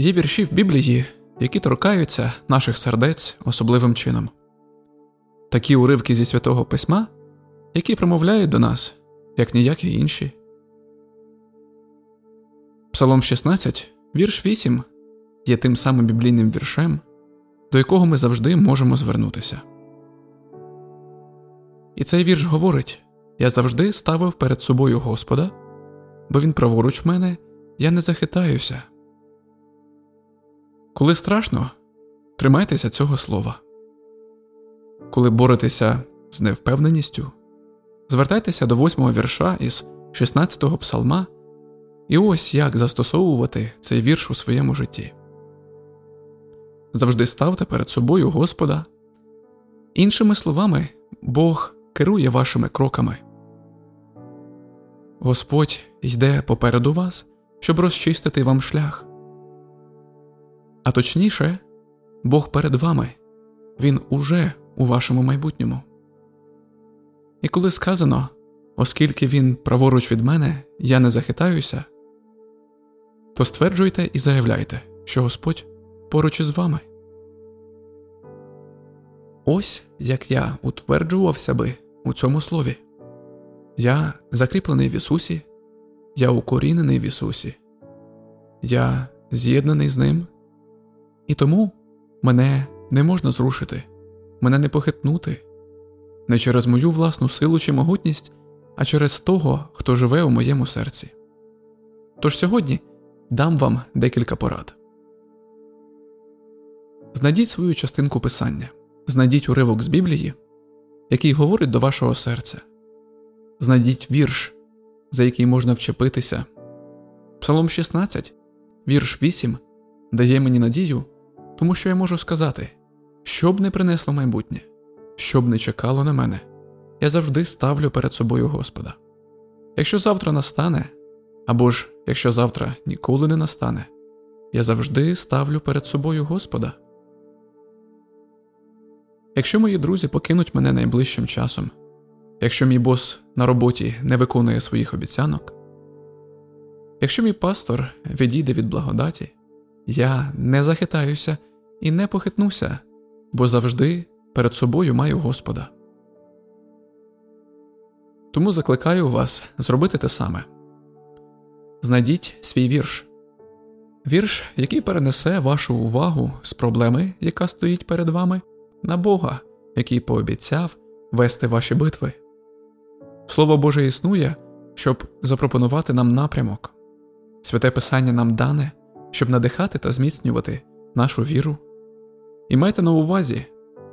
Є вірші в Біблії, які торкаються наших сердець особливим чином. Такі уривки зі святого письма, які промовляють до нас, як ніякі інші. Псалом 16, вірш 8 є тим самим біблійним віршем, до якого ми завжди можемо звернутися. І цей вірш говорить Я завжди ставив перед собою Господа, бо він праворуч мене, я не захитаюся. Коли страшно, тримайтеся цього слова. Коли боретеся з невпевненістю, звертайтеся до восьмого вірша із 16-го псалма, і ось як застосовувати цей вірш у своєму житті. Завжди ставте перед собою Господа. Іншими словами, Бог керує вашими кроками. Господь йде попереду вас, щоб розчистити вам шлях. А точніше, Бог перед вами, Він уже у вашому майбутньому. І коли сказано, оскільки він праворуч від мене, я не захитаюся, то стверджуйте і заявляйте, що Господь поруч із вами. Ось як я утверджувався би у цьому слові. Я закріплений в Ісусі, я укорінений в Ісусі, я з'єднаний з Ним, і тому мене не можна зрушити, мене не похитнути, не через мою власну силу чи могутність, а через того, хто живе у моєму серці. Тож сьогодні дам вам декілька порад. Знайдіть свою частинку писання, знайдіть уривок з Біблії, який говорить до вашого серця, знайдіть вірш, за який можна вчепитися. Псалом 16, вірш 8 дає мені надію, тому що я можу сказати, що б не принесло майбутнє, що б не чекало на мене, я завжди ставлю перед собою Господа. Якщо завтра настане, або ж якщо завтра ніколи не настане, я завжди ставлю перед собою Господа. Якщо мої друзі покинуть мене найближчим часом, якщо мій бос на роботі не виконує своїх обіцянок, якщо мій пастор відійде від благодаті, я не захитаюся і не похитнуся, бо завжди перед собою маю Господа. Тому закликаю вас зробити те саме знайдіть свій вірш, вірш, який перенесе вашу увагу з проблеми, яка стоїть перед вами, на Бога, який пообіцяв вести ваші битви. Слово Боже існує, щоб запропонувати нам напрямок, святе Писання нам дане, щоб надихати та зміцнювати нашу віру. І майте на увазі,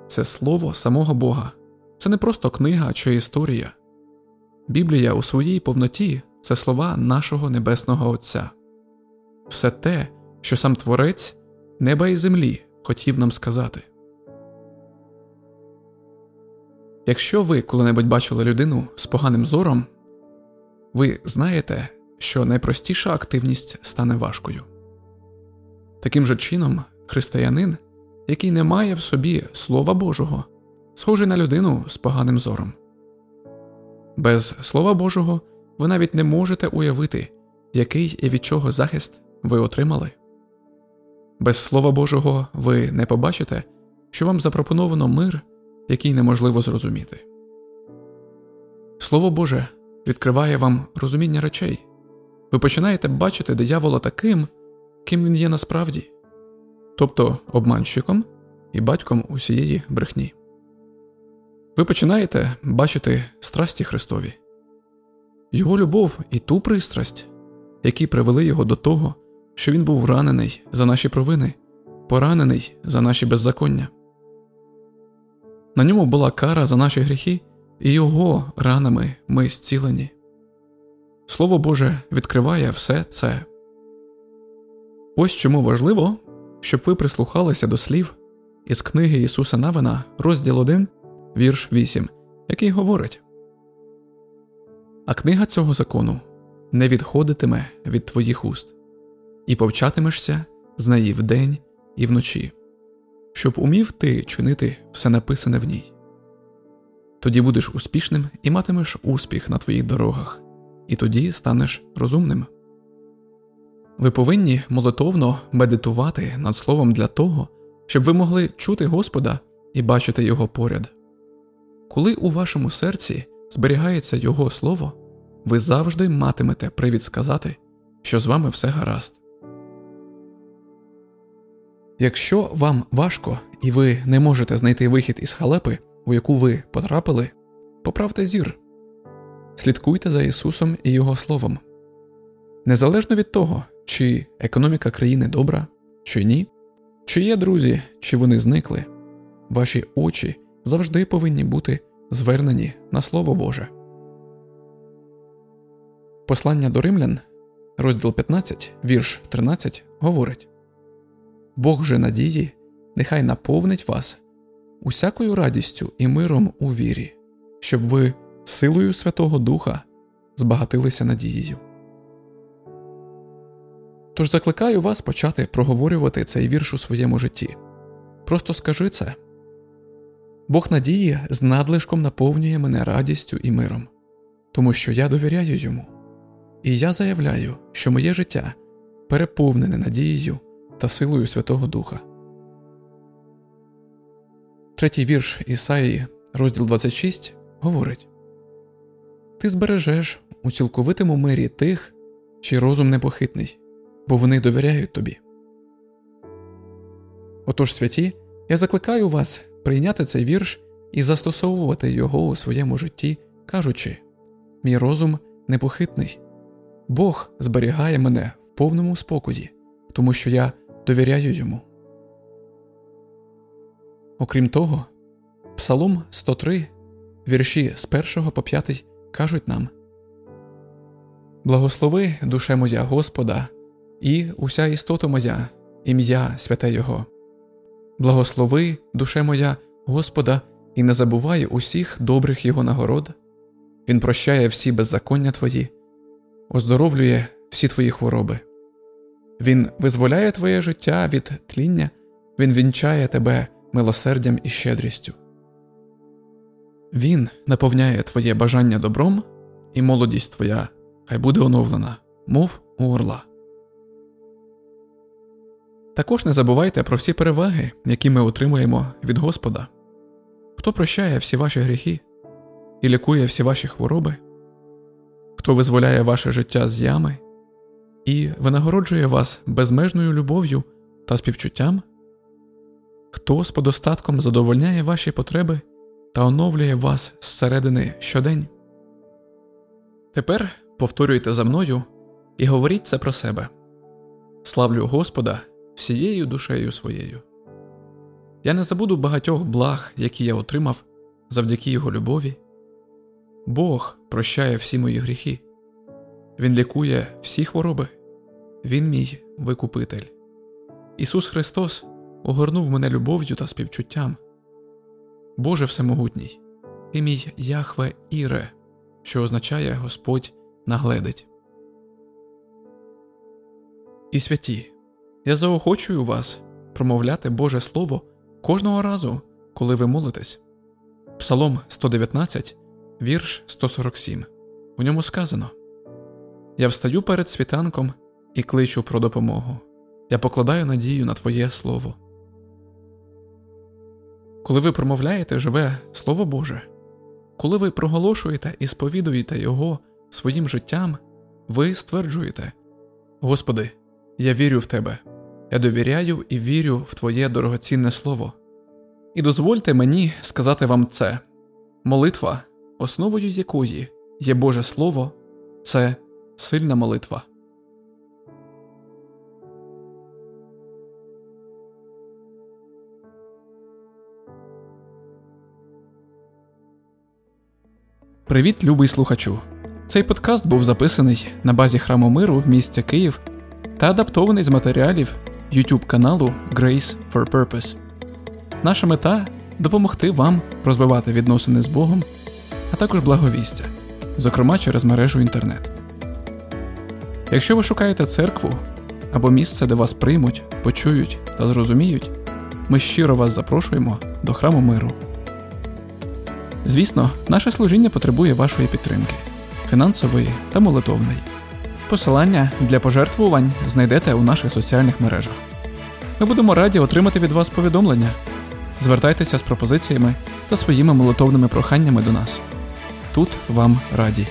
це слово самого Бога, це не просто книга чи історія. Біблія у своїй повноті це слова нашого Небесного Отця, все те, що сам Творець неба і землі хотів нам сказати. Якщо ви коли-небудь бачили людину з поганим зором, ви знаєте, що найпростіша активність стане важкою. Таким же чином, християнин, який не має в собі Слова Божого, схожий на людину з поганим зором. Без Слова Божого ви навіть не можете уявити, який і від чого захист ви отримали. Без Слова Божого ви не побачите, що вам запропоновано мир, який неможливо зрозуміти. Слово Боже відкриває вам розуміння речей. Ви починаєте бачити диявола таким, ким він є насправді, тобто обманщиком і батьком усієї брехні. Ви починаєте бачити страсті Христові, Його любов і ту пристрасть, які привели його до того, що він був ранений за наші провини, поранений за наші беззаконня. На ньому була кара за наші гріхи, і його ранами ми зцілені. Слово Боже відкриває все це. Ось чому важливо, щоб ви прислухалися до слів із книги Ісуса Навина, розділ 1, вірш 8, який говорить А книга цього закону не відходитиме від твоїх уст, і повчатимешся з неї вдень і вночі, щоб умів ти чинити все написане в ній. Тоді будеш успішним і матимеш успіх на твоїх дорогах, і тоді станеш розумним. Ви повинні молитовно медитувати над словом для того, щоб ви могли чути Господа і бачити Його поряд. Коли у вашому серці зберігається Його слово, ви завжди матимете привід сказати, що з вами все гаразд. Якщо вам важко і ви не можете знайти вихід із халепи, у яку ви потрапили, поправте зір, слідкуйте за Ісусом і Його Словом. Незалежно від того, чи економіка країни добра, чи ні, чи є друзі, чи вони зникли, ваші очі завжди повинні бути звернені на Слово Боже. Послання до римлян, розділ 15, вірш 13, говорить Бог же надії нехай наповнить вас усякою радістю і миром у вірі, щоб ви силою Святого Духа збагатилися надією. Тож закликаю вас почати проговорювати цей вірш у своєму житті. Просто скажи це. Бог надії з надлишком наповнює мене радістю і миром, тому що я довіряю йому, і я заявляю, що моє життя переповнене надією та силою Святого Духа. Третій вірш Ісаї, розділ 26, говорить Ти збережеш у цілковитому мирі тих, чий розум непохитний, бо вони довіряють тобі. Отож, святі, я закликаю вас прийняти цей вірш і застосовувати його у своєму житті, кажучи Мій розум непохитний, Бог зберігає мене в повному спокої, тому що я довіряю йому. Окрім того, Псалом 103, вірші з 1 по 5 кажуть нам Благослови душе моя Господа, і уся істота моя, ім'я святе Його. Благослови, душе моя, Господа, і не забувай усіх добрих Його нагород. Він прощає всі беззаконня твої, оздоровлює всі твої хвороби. Він визволяє твоє життя від тління, Він вінчає тебе милосердям і щедрістю. Він наповняє твоє бажання добром, і молодість твоя хай буде оновлена, мов у орла. Також не забувайте про всі переваги, які ми отримуємо від Господа, хто прощає всі ваші гріхи і лікує всі ваші хвороби, хто визволяє ваше життя з ями і винагороджує вас безмежною любов'ю та співчуттям, хто з подостатком задовольняє ваші потреби та оновлює вас зсередини щодень. Тепер повторюйте за мною і говоріть це про себе. Славлю Господа всією душею своєю. Я не забуду багатьох благ, які я отримав завдяки Його любові. Бог прощає всі мої гріхи, Він лікує всі хвороби, Він мій Викупитель. Ісус Христос огорнув мене любов'ю та співчуттям. Боже Всемогутній, ти мій Яхве Іре, що означає Господь нагледить. І святі. Я заохочую вас промовляти Боже Слово кожного разу, коли ви молитесь. Псалом 119, вірш 147. У ньому сказано: Я встаю перед світанком і кличу про допомогу. Я покладаю надію на Твоє Слово. Коли ви промовляєте живе Слово Боже, коли ви проголошуєте і сповідуєте Його своїм життям, ви стверджуєте: Господи, я вірю в Тебе. Я довіряю і вірю в Твоє дорогоцінне слово. І дозвольте мені сказати вам це молитва, основою якої є Боже Слово, це сильна молитва. Привіт, любий слухачу! Цей подкаст був записаний на базі храму миру в місті Київ та адаптований з матеріалів YouTube каналу Grace for Purpose. Наша мета допомогти вам розвивати відносини з Богом, а також благовістя, зокрема через мережу інтернет. Якщо ви шукаєте церкву або місце, де вас приймуть, почують та зрозуміють, ми щиро вас запрошуємо до храму миру. Звісно, наше служіння потребує вашої підтримки фінансової та молитовної. Посилання для пожертвувань знайдете у наших соціальних мережах. Ми будемо раді отримати від вас повідомлення. Звертайтеся з пропозиціями та своїми молитовними проханнями до нас. Тут вам раді.